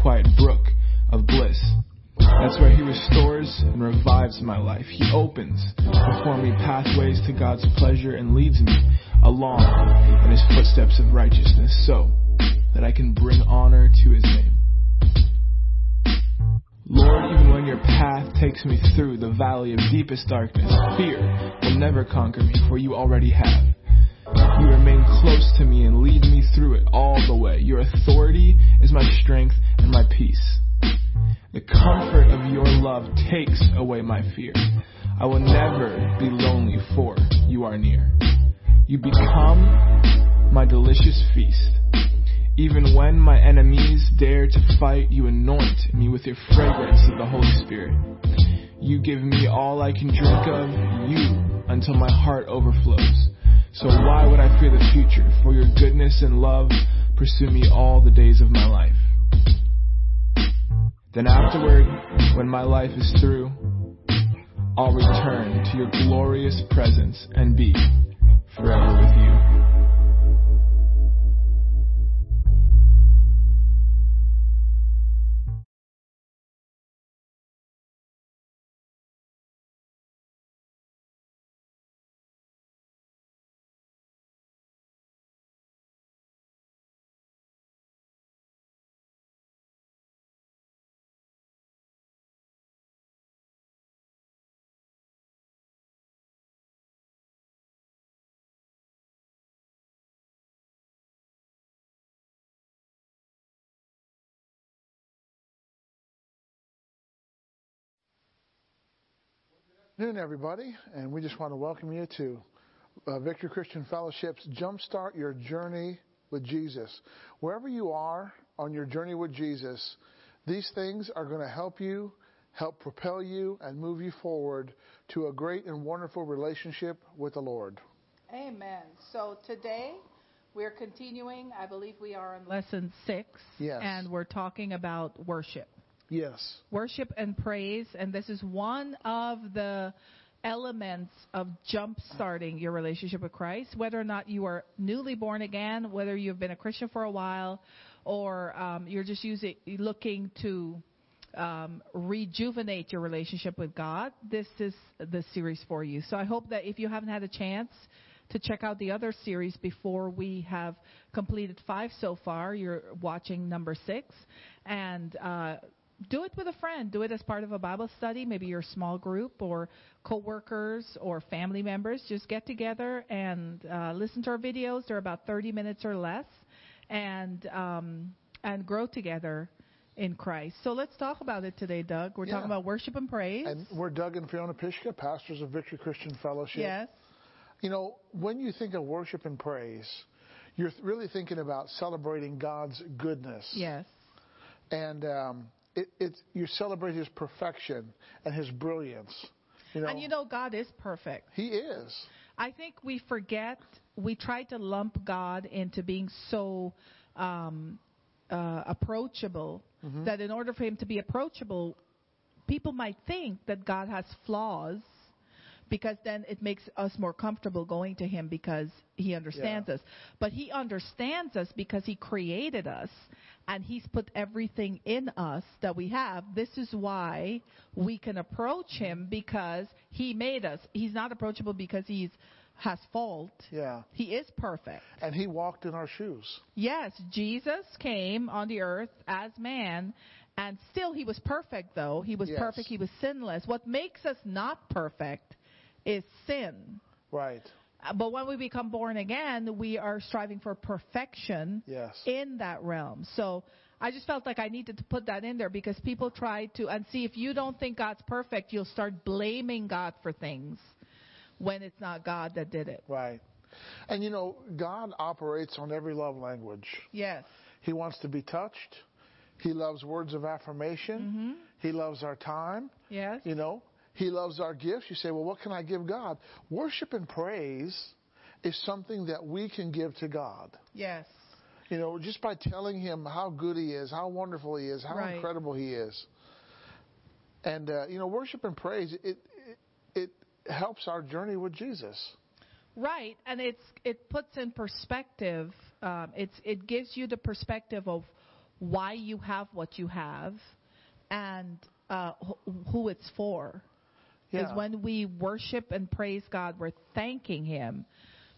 quiet brook of bliss. That's where He restores and revives my life. He opens before me pathways to God's pleasure and leads me along in His footsteps of righteousness so that I can bring honor to His name. Lord, even when your path takes me through the valley of deepest darkness, fear will never conquer me, for you already have. You remain close to me and lead me through it all the way. Your authority is my strength and my peace. The comfort of your love takes away my fear. I will never be lonely, for you are near. You become my delicious feast. Even when my enemies dare to fight, you anoint me with your fragrance of the Holy Spirit. You give me all I can drink of you until my heart overflows. So why would I fear the future? For your goodness and love pursue me all the days of my life. Then afterward, when my life is through, I'll return to your glorious presence and be forever with you. Afternoon, everybody, and we just want to welcome you to uh, Victory Christian Fellowship's Jumpstart Your Journey with Jesus. Wherever you are on your journey with Jesus, these things are going to help you, help propel you, and move you forward to a great and wonderful relationship with the Lord. Amen. So today we're continuing, I believe we are on lesson six, Yes. and we're talking about worship. Yes. worship and praise, and this is one of the elements of jump starting your relationship with Christ, whether or not you are newly born again, whether you've been a Christian for a while, or um, you're just using looking to um, rejuvenate your relationship with God. This is the series for you. So I hope that if you haven't had a chance to check out the other series before we have completed five so far, you're watching number six, and uh, do it with a friend. Do it as part of a Bible study, maybe your small group or coworkers or family members. Just get together and uh, listen to our videos. They're about 30 minutes or less, and um, and grow together in Christ. So let's talk about it today, Doug. We're Yeah. talking about worship and praise. And we're Doug and Fiona Pishka, pastors of Victory Christian Fellowship. yes. You know, when you think of worship and praise, you're really thinking about celebrating God's goodness. Yes. and um, it, it's you celebrate His perfection and His brilliance. You know, And you know, God is perfect. He is. I think we forget, we try to lump God into being so um, uh, approachable that in order for him to be approachable, people might think that God has flaws because then it makes us more comfortable going to him because he understands Yeah. us. But he understands us because he created us and he's put everything in us that we have. This is why we can approach him because he made us. He's not approachable because he's has fault. Yeah, He is perfect. and He walked in our shoes. Yes, Jesus came on the earth as man, and still he was perfect, though. He was Yes. perfect, he was sinless. What makes us not perfect is sin. Right. Uh, But when we become born again, we are striving for perfection Yes. in that realm. So I just felt like I needed to put that in there because people try to, and see, if you don't think God's perfect, you'll start blaming God for things when it's not God that did it. Right. And you know, God operates on every love language. Yes. He wants to be touched. He loves words of affirmation. He loves our time. Yes. You know, He loves our gifts. You say, well, what can I give God? Worship and praise is something that we can give to God. Yes. You know, just by telling Him how good He is, how wonderful He is, how Right. incredible He is. And, uh, you know, worship and praise, it, it, it helps our journey with Jesus. Right, and it's it puts in perspective. Um, it's it gives you the perspective of why you have what you have and uh, wh- who it's for. Yeah. Is when we worship and praise God, we're thanking Him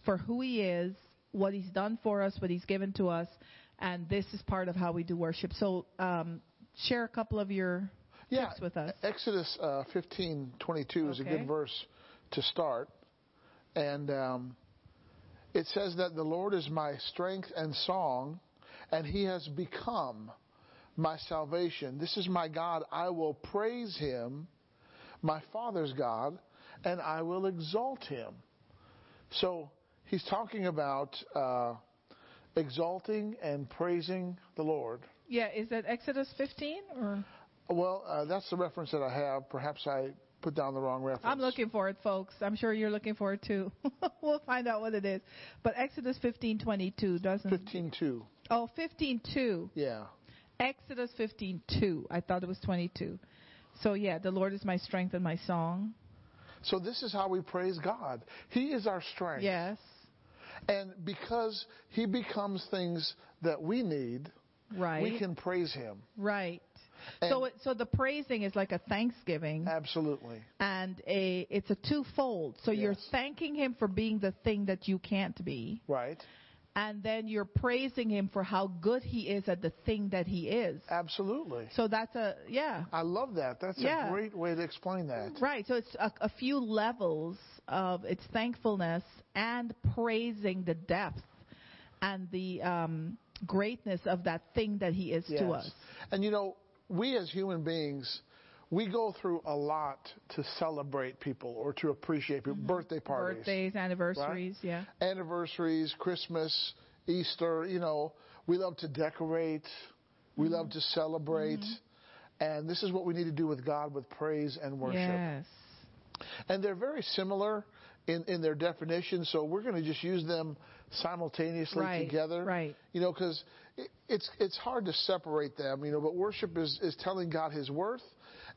for who He is, what He's done for us, what He's given to us, and this is part of how we do worship. So, um, share a couple of your yeah. tips with us. Exodus uh, 15:22 is a good verse to start, and um, it says that the Lord is my strength and song, and He has become my salvation. This is my God; I will praise Him, my Father's God, and I will exalt Him. So He's talking about uh, exalting and praising the Lord. Yeah, is that Exodus 15 or? Well, uh, that's the reference that I have. Perhaps I put down the wrong reference. I'm looking for it, folks. I'm sure you're looking for it too. we'll find out what it is. But Exodus 15:22 doesn't. 15.2. Oh, 15:2. Yeah. Exodus 15:2. I thought it was 22. So yeah, the Lord is my strength and my song. So this is how we praise God. He is our strength. Yes. And because He becomes things that we need, Right. we can praise Him. right. And- so it, so the praising is like a thanksgiving Absolutely. and a it's a twofold. So you're thanking him for being the thing that you can't be Right. And then you're praising him for how good he is at the thing that he is. Absolutely. So that's a yeah. I love that. That's Yeah. a great way to explain that. Right. So it's a, a few levels of its thankfulness and praising the depth and the um, greatness of that thing that He is to Yes. us. And you know, we as human beings, we go through a lot to celebrate people or to appreciate people. Birthday parties. Birthdays, anniversaries, yeah. anniversaries, Christmas, Easter, you know, we love to decorate, we Mm-hmm. love to celebrate. And this is what we need to do with God with praise and worship. Yes. And they're very similar in, in their definition, so we're going to just use them simultaneously Right, together. right. You know, because it, it's, it's hard to separate them, you know, but worship is, is telling God his worth,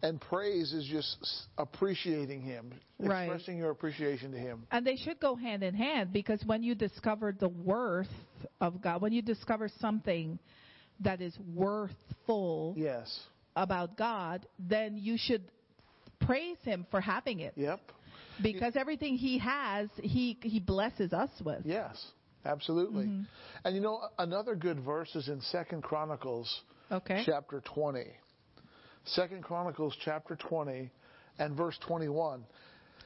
and praise is just appreciating him, Right. expressing your appreciation to him. And they should go hand in hand because when you discover the worth of God, when you discover something that is worthful Yes. about God, then you should praise Him for having it. Yep. Because everything He has, He He blesses us with. Yes, absolutely. Mm-hmm. And you know, another good verse is in Second Chronicles Okay. chapter 20. Second Chronicles chapter 20 and verse 21.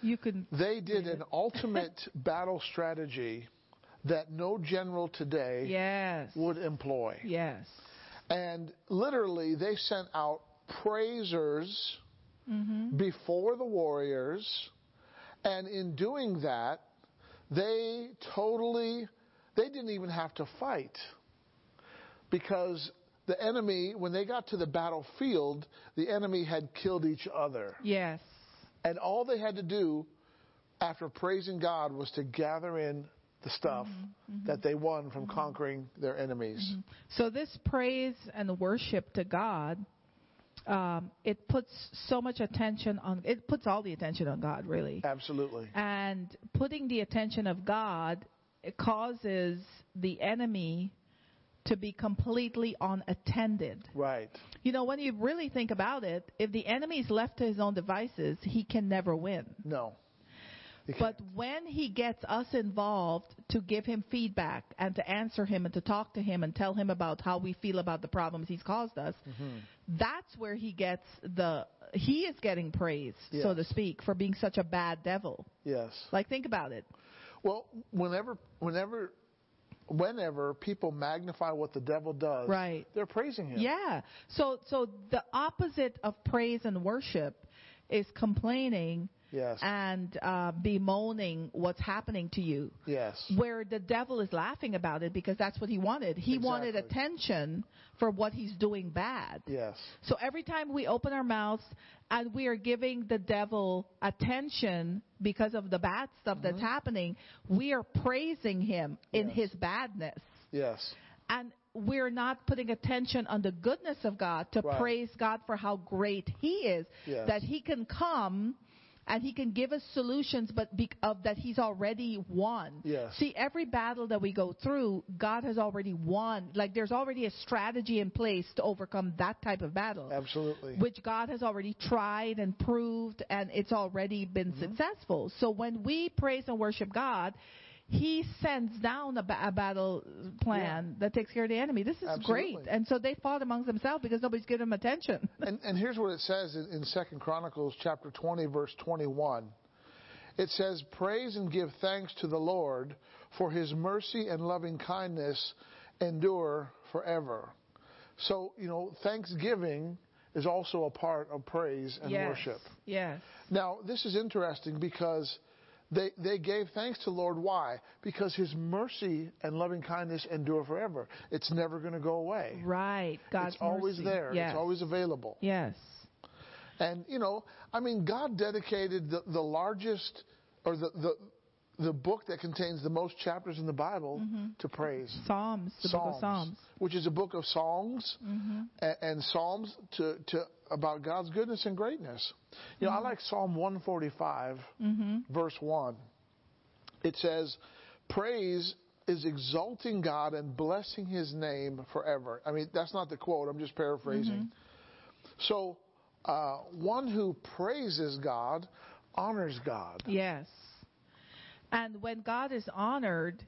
You can. They did an ultimate battle strategy that no general today Yes. would employ. Yes. And literally, they sent out praisers Mm-hmm. before the warriors. And in doing that, they totally, they didn't even have to fight. Because the enemy, when they got to the battlefield, the enemy had killed each other. Yes. And all they had to do after praising God was to gather in the stuff mm-hmm. Mm-hmm. that they won from mm-hmm. conquering their enemies. So this praise and worship to God, um, it puts so much attention on. It puts all the attention on God, really. Absolutely. And putting the attention of God it causes the enemy to be completely unattended. Right. You know, when you really think about it, if the enemy is left to his own devices, he can never win. No. But when he gets us involved to give him feedback and to answer him and to talk to him and tell him about how we feel about the problems he's caused us, Mm-hmm. that's where he gets the he is getting praised, so to speak, for being such a bad devil. yes. Like think about it. Well, whenever, whenever, whenever people magnify what the devil does, Right. they're praising him. Yeah. So so the opposite of praise and worship is complaining Yes. and uh, bemoaning what's happening to you. Yes. where the devil is laughing about it because that's what he wanted. He wanted attention for what he's doing bad. Yes. So every time we open our mouths and we are giving the devil attention because of the bad stuff that's happening, we are praising him in Mm-hmm. Yes. his badness. Yes. And we're not putting attention on the goodness of God to Right. praise God for how great he is. Yes. That he can come and He can give us solutions, but be, of that He's already won. Yes. See, every battle that we go through, God has already won. Like there's already a strategy in place to overcome that type of battle. Absolutely. Which God has already tried and proved, and it's already been Mm-hmm. successful. So when we praise and worship God, He sends down a, ba- a battle plan that takes care of the enemy. This is Absolutely. great. And so they fought amongst themselves because nobody's giving them attention. And, and here's what it says in, in 2 Chronicles chapter 20, verse 21. It says, Praise and give thanks to the Lord, for his mercy and loving kindness endure forever. So, you know, thanksgiving is also a part of praise and yes. worship. Yes. Now, this is interesting because they, they gave thanks to the Lord. Why? Because his mercy and loving kindness endure forever. It's never going to go away. Right. God's it's always mercy. there. Yes. It's always available. Yes. And you know, I mean, God dedicated the, the largest or the, the the book that contains the most chapters in the Bible mm-hmm. to praise. Psalms, the book of Psalms. which is a book of songs mm-hmm. and, and psalms to, to about God's goodness and greatness. You know, I mm-hmm. like Psalm 145, mm-hmm. verse one. It says, "Praise is exalting God and blessing His name forever." I mean, that's not the quote. I'm just paraphrasing. Mm-hmm. So, uh, one who praises God honors God. Yes. And when God is honored,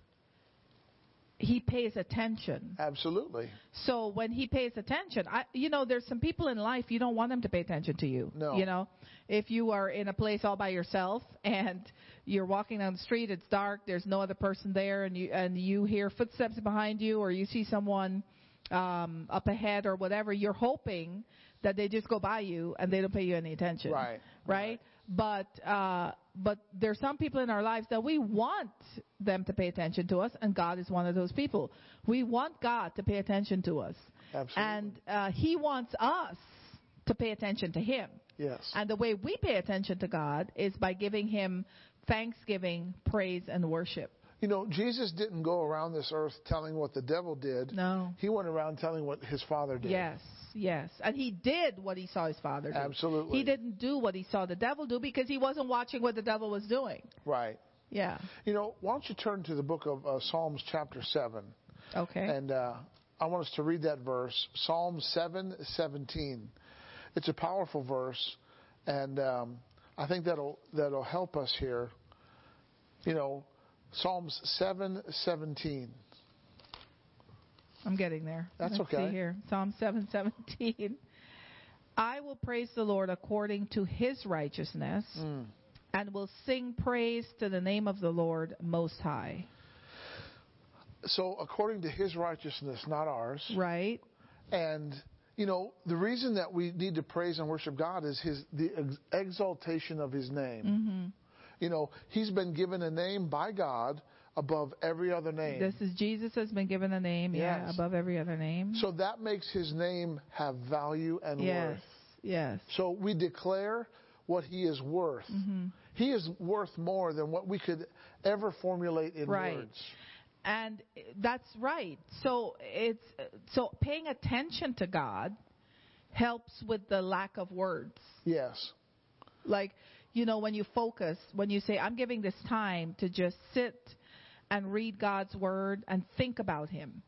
he pays attention. Absolutely. So when he pays attention, I, you know, there's some people in life you don't want them to pay attention to you. No. You know, if you are in a place all by yourself and you're walking down the street, it's dark, there's no other person there, and you and you hear footsteps behind you, or you see someone um, up ahead or whatever, you're hoping that they just go by you and they don't pay you any attention. Right. Right. But uh, but there's some people in our lives that we want them to pay attention to us, and God is one of those people. We want God to pay attention to us, Absolutely. and uh, He wants us to pay attention to Him. yes. And the way we pay attention to God is by giving Him thanksgiving, praise, and worship. You know, Jesus didn't go around this earth telling what the devil did. No. He went around telling what his father did. Yes, yes. And he did what he saw his father do. Absolutely. He didn't do what he saw the devil do because he wasn't watching what the devil was doing. Right. Yeah. You know, why don't you turn to the book of uh, Psalms, chapter 7. Okay. And uh, I want us to read that verse, Psalm 7 17. It's a powerful verse, and um, I think that'll, that'll help us here. You know, Psalms 7 17. I'm getting there. That's Let's okay. See here, Psalm seven seventeen. I will praise the Lord according to His righteousness, Mm. and will sing praise to the name of the Lord Most High. So, according to his righteousness, not ours. Right? And you know, the reason that we need to praise and worship God is his the ex- exaltation of his name. hmm You know, he's been given a name by God above every other name. This is Jesus has been given a name, yeah, Yes. above every other name. so that makes his name have value and yes, worth. yes. So we declare what he is worth. hmm He is worth more than what we could ever formulate in Right. words. And that's right. So it's so paying attention to God helps with the lack of words. Yes. Like, you know, when you focus, when you say, I'm giving this time to just sit and read God's word and think about Him.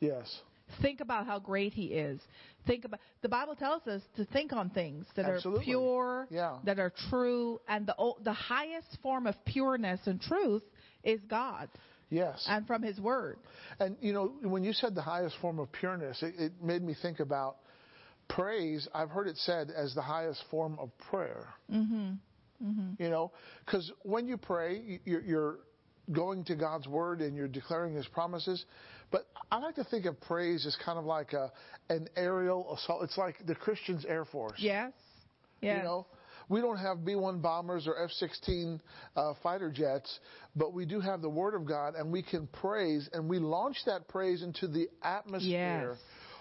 Yes. Think about how great He is. Think about, the Bible tells us to think on things that Absolutely. are pure, Yeah. that are true, and the, the highest form of pureness and truth is God Yes. and from His word. And you know, when you said the highest form of pureness, it, it made me think about praise. I've heard it said as the highest form of prayer. hmm Mm-hmm. You know, because when you pray, you're, you're going to God's word and you're declaring His promises. But I like to think of praise as kind of like a an aerial assault. It's like the Christian's Air Force. Yes. Yes. You know, we don't have B-1 bombers or F-16 uh, fighter jets, but we do have the Word of God, and we can praise, and we launch that praise into the atmosphere Yes.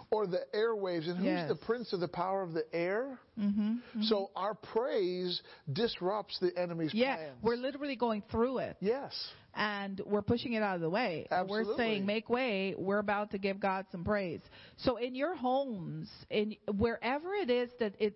Or the airwaves. And who's Yes. the prince of the power of the air? Mm-hmm. So our praise disrupts the enemy's Yeah, plans. we're literally going through it. yes. and we're pushing it out of the way. And we're saying, make way. We're about to give God some praise. So in your homes, in wherever it is that it,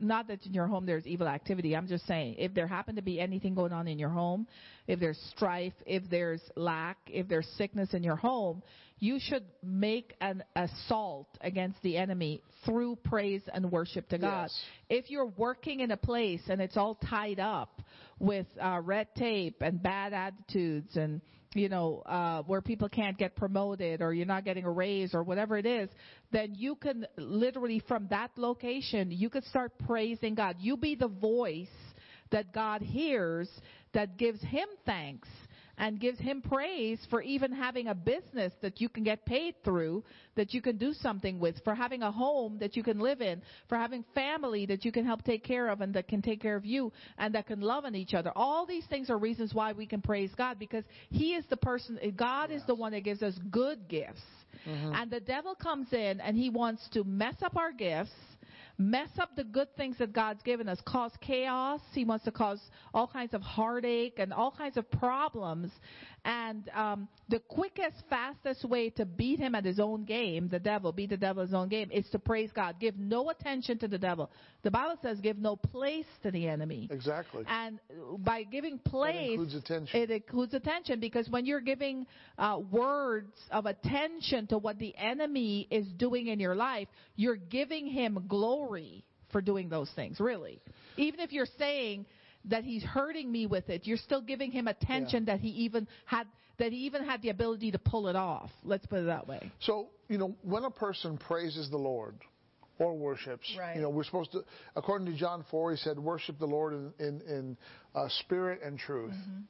not that in your home there's evil activity. I'm just saying, if there happen to be anything going on in your home, if there's strife, if there's lack, if there's sickness in your home, you should make an assault against the enemy through praise and worship to God. Yes. If you're working in a place and it's all tied up with uh, red tape and bad attitudes and you know uh, where people can't get promoted or you're not getting a raise or whatever it is, then you can literally from that location you could start praising God. You be the voice that God hears that gives Him thanks and gives him praise for even having a business that you can get paid through, that you can do something with, for having a home that you can live in, for having family that you can help take care of and that can take care of you and that can love on each other. All these things are reasons why we can praise God because he is the person, God is the one that gives us good gifts. Mm-hmm. And the devil comes in and he wants to mess up our gifts mess up the good things that God's given us, cause chaos. He wants to cause all kinds of heartache and all kinds of problems. And um, the quickest, fastest way to beat him at his own game, the devil, beat the devil at his own game, is to praise God. Give no attention to the devil. The Bible says give no place to the enemy. Exactly. And by giving place, it includes attention. it includes attention because when you're giving uh, words of attention to what the enemy is doing in your life, you're giving him glory for doing those things, really. Even if you're saying that he's hurting me with it, you're still giving him attention that he even had that he even had the ability to pull it off. Let's put it that way. So, you know, when a person praises the Lord or worships, Right. you know, we're supposed to, according to John 4, he said, worship the Lord in, in, in uh, spirit and truth. Mm-hmm.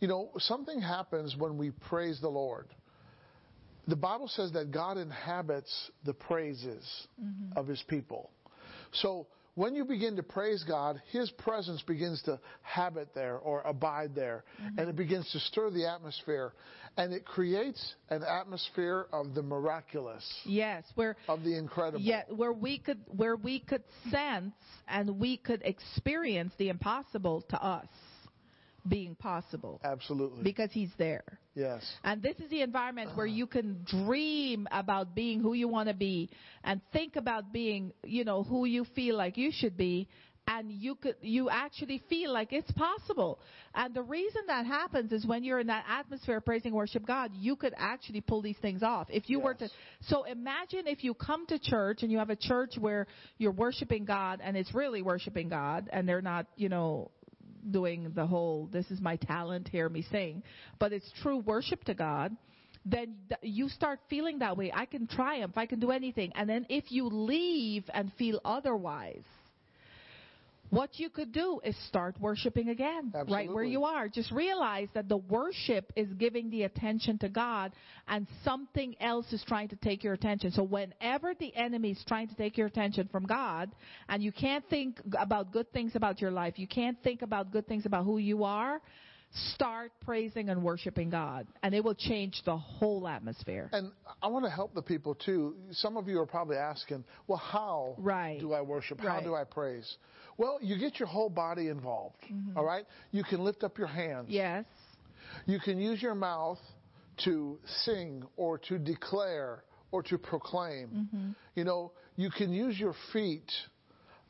You know, something happens when we praise the Lord. The Bible says that God inhabits the praises Mm-hmm. of his people. So, when you begin to praise God, His presence begins to habit there or abide there, Mm-hmm. and it begins to stir the atmosphere, and it creates an atmosphere of the miraculous, Yes, where of the incredible. Yeah, where we could where we could sense and we could experience the impossible to us being possible Absolutely. because he's there. yes. And this is the environment where you can dream about being who you want to be and think about being, you know, who you feel like you should be and you could you actually feel like it's possible. And the reason that happens is when you're in that atmosphere of praising worship God, you could actually pull these things off. If you were to so imagine if you come to church and you have a church where you're worshiping God and it's really worshiping God and they're not, you know, doing the whole this is my talent hear me sing. But it's true worship to god then you start feeling that way. I can triumph. I can do anything. And then if you leave and feel otherwise what you could do is start worshiping again, right where you are. Just realize that the worship is giving the attention to God and something else is trying to take your attention. So whenever the enemy is trying to take your attention from God and you can't think about good things about your life, you can't think about good things about who you are, start praising and worshiping God and it will change the whole atmosphere. And I want to help the people too. Some of you are probably asking, well, how Right. do I worship? How Right. do I praise? Well, you get your whole body involved. all right? You can lift up your hands. Yes. You can use your mouth to sing or to declare or to proclaim. Mm-hmm. You know, you can use your feet.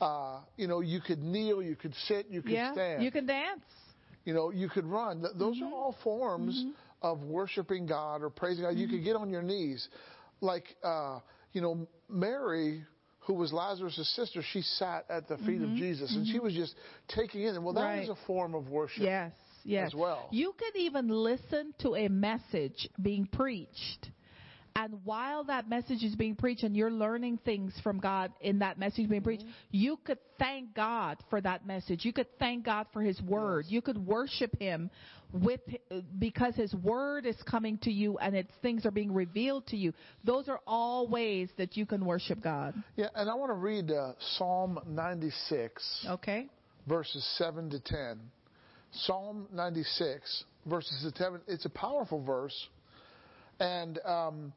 Uh, you know, you could kneel, you could sit, you could Yeah. stand. You can dance. You know, you could run. Those Mm-hmm. are all forms of worshiping God or praising God. You Mm-hmm. could get on your knees. Like, uh, you know, Mary, who was Lazarus' sister, she sat at the feet of Jesus and she was just taking in. Well, that is Mm-hmm. Right. a form of worship. Yes, yes. as well. You could even listen to a message being preached. And while that message is being preached and you're learning things from God in that message being preached, Mm-hmm. you could thank God for that message. You could thank God for His Word. You could worship Him with, because His Word is coming to you and it's, things are being revealed to you. Those are all ways that you can worship God. Yeah, and I want to read uh, Psalm 96, Okay? verses 7 to 10. Psalm 96, verses to 10. It's a powerful verse. And um,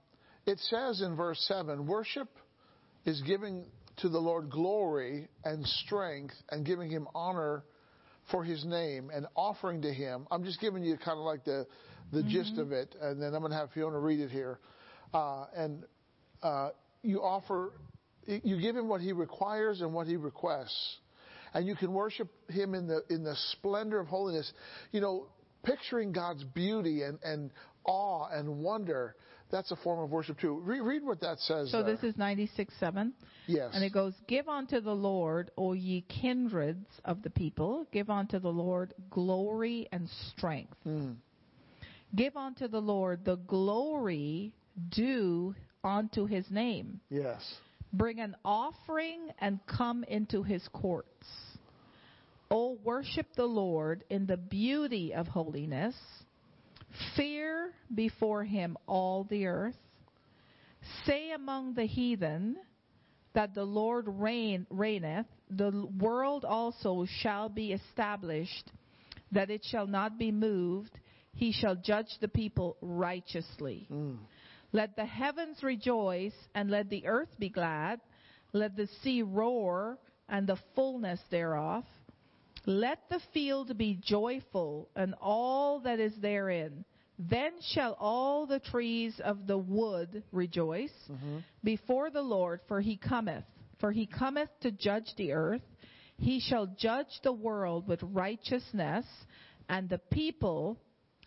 It says in verse 7 worship is giving to the Lord glory and strength and giving him honor for his name and offering to him. I'm just giving you kind of like the, the mm-hmm. gist of it, and then I'm going to have Fiona read it here. Uh, and uh, you offer, you give him what he requires and what he requests. And you can worship him in the, in the splendor of holiness. You know, picturing God's beauty and, and awe and wonder that's a form of worship too. Re- read what that says. So there. this is 96 7. Yes. And it goes, Give unto the Lord, O ye kindreds of the people, give unto the Lord glory and strength. Mm. Give unto the Lord the glory due unto his name. Yes. Bring an offering and come into his courts. O worship the Lord in the beauty of holiness. Fear before him all the earth. Say among the heathen that the Lord reign, reigneth. The world also shall be established, that it shall not be moved. He shall judge the people righteously. Mm. Let the heavens rejoice, and let the earth be glad. Let the sea roar, and the fullness thereof. Let the field be joyful, and all that is therein. Then shall all the trees of the wood rejoice mm-hmm. before the Lord, for he cometh. For he cometh to judge the earth. He shall judge the world with righteousness, and the people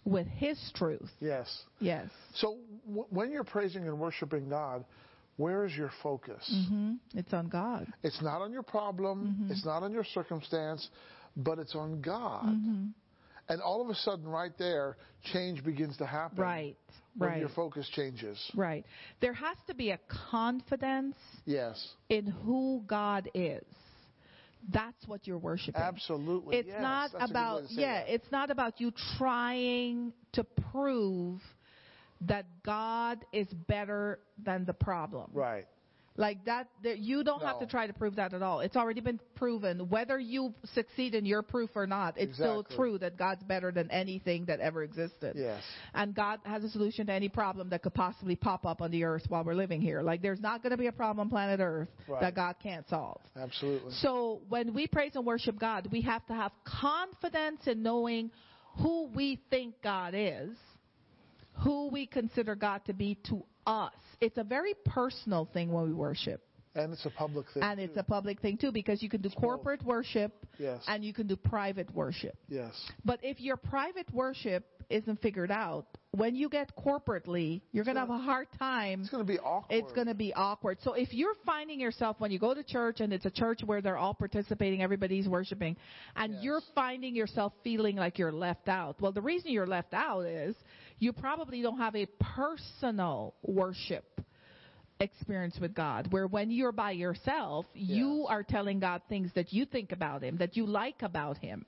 with his truth. Yes. Yes. So w- when you're praising and worshiping God, where is your focus? Mm-hmm. It's on God. It's not on your problem. Mm-hmm. It's not on your circumstance but it's on God. Mm-hmm. And all of a sudden, right there, change begins to happen. Right. When right. your focus changes. Right. There has to be a confidence yes. in who God is. That's what you're worshiping. Absolutely. It's yes. not That's about yeah, that. it's not about you trying to prove that God is better than the problem. Right. Like that, you don't no. have to try to prove that at all. It's already been proven. Whether you succeed in your proof or not, it's exactly. still true that God's better than anything that ever existed. Yes. And God has a solution to any problem that could possibly pop up on the earth while we're living here. Like there's not going to be a problem on planet Earth right. that God can't solve. Absolutely. So when we praise and worship God, we have to have confidence in knowing who we think God is, who we consider God to be to us. It's a very personal thing when we worship. And it's a public thing. And too. it's a public thing too because you can do it's corporate both. worship yes. and you can do private worship. Yes. But if your private worship isn't figured out, when you get corporately, you're going to have a hard time. It's going to be awkward. It's going to be awkward. So if you're finding yourself when you go to church and it's a church where they're all participating, everybody's worshiping, and yes. you're finding yourself feeling like you're left out, well, the reason you're left out is you probably don't have a personal worship experience with God, where when you're by yourself, yes. you are telling God things that you think about Him, that you like about Him,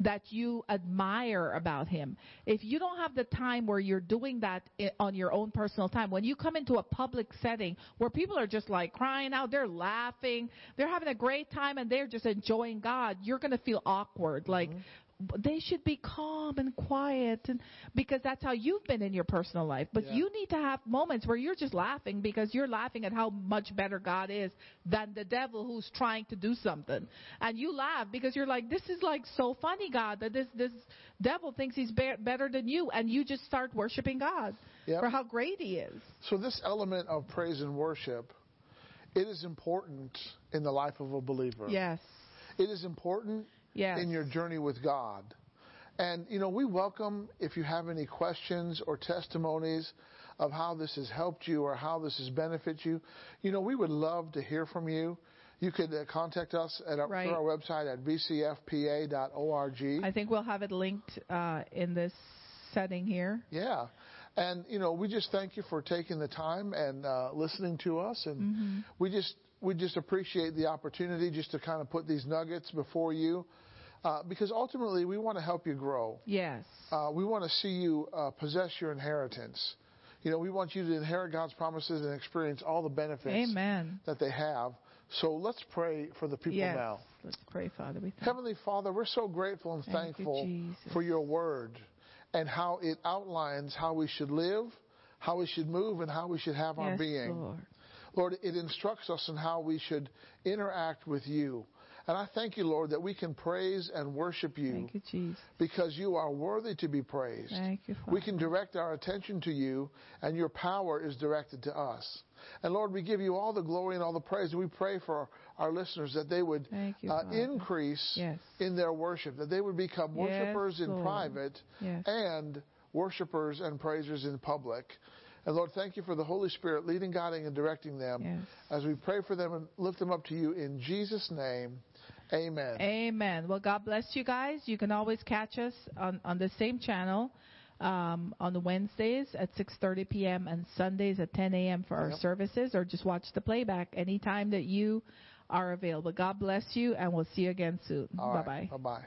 that you admire about Him. If you don't have the time where you're doing that on your own personal time, when you come into a public setting where people are just like crying out, they're laughing, they're having a great time, and they're just enjoying God, you're going to feel awkward. Like, mm-hmm they should be calm and quiet and because that's how you've been in your personal life. But yeah. you need to have moments where you're just laughing because you're laughing at how much better God is than the devil who's trying to do something. And you laugh because you're like this is like so funny God that this this devil thinks he's be- better than you. And you just start worshiping God yep. for how great he is. So this element of praise and worship it is important in the life of a believer. Yes. It is important yes. in your journey with God. And, you know, we welcome if you have any questions or testimonies of how this has helped you or how this has benefited you. You know, we would love to hear from you. You could uh, contact us at our, right. through our website at bcfpa.org. I think we'll have it linked uh, in this setting here. Yeah. And, you know, we just thank you for taking the time and uh, listening to us. And mm-hmm. we just we just appreciate the opportunity just to kind of put these nuggets before you. Uh, because ultimately, we want to help you grow. Yes. Uh, we want to see you uh, possess your inheritance. You know, we want you to inherit God's promises and experience all the benefits Amen. that they have. So let's pray for the people yes. now. Let's pray, Father. We Heavenly Father, we're so grateful and thank thankful you, for your word and how it outlines how we should live, how we should move and how we should have our Yes, being. Lord. Lord, it instructs us in how we should interact with you. And I thank you, Lord, that we can praise and worship you Thank you, Jesus. because you are worthy to be praised. Thank you. We can direct our attention to you, and your power is directed to us. And Lord, we give you all the glory and all the praise. We pray for our listeners that they would you, uh, increase Yes. in their worship, that they would become Yes, worshipers in private Yes. and worshipers and praisers in public. And Lord, thank you for the Holy Spirit leading, guiding, and directing them Yes. as we pray for them and lift them up to you in Jesus' name. Amen. Amen. Well, God bless you guys. You can always catch us on, on the same channel um, on the Wednesdays at 6:30 p.m. and Sundays at 10 a.m. for our Yep. services, or just watch the playback anytime that you are available. God bless you, and we'll see you again soon. Bye bye. Bye bye.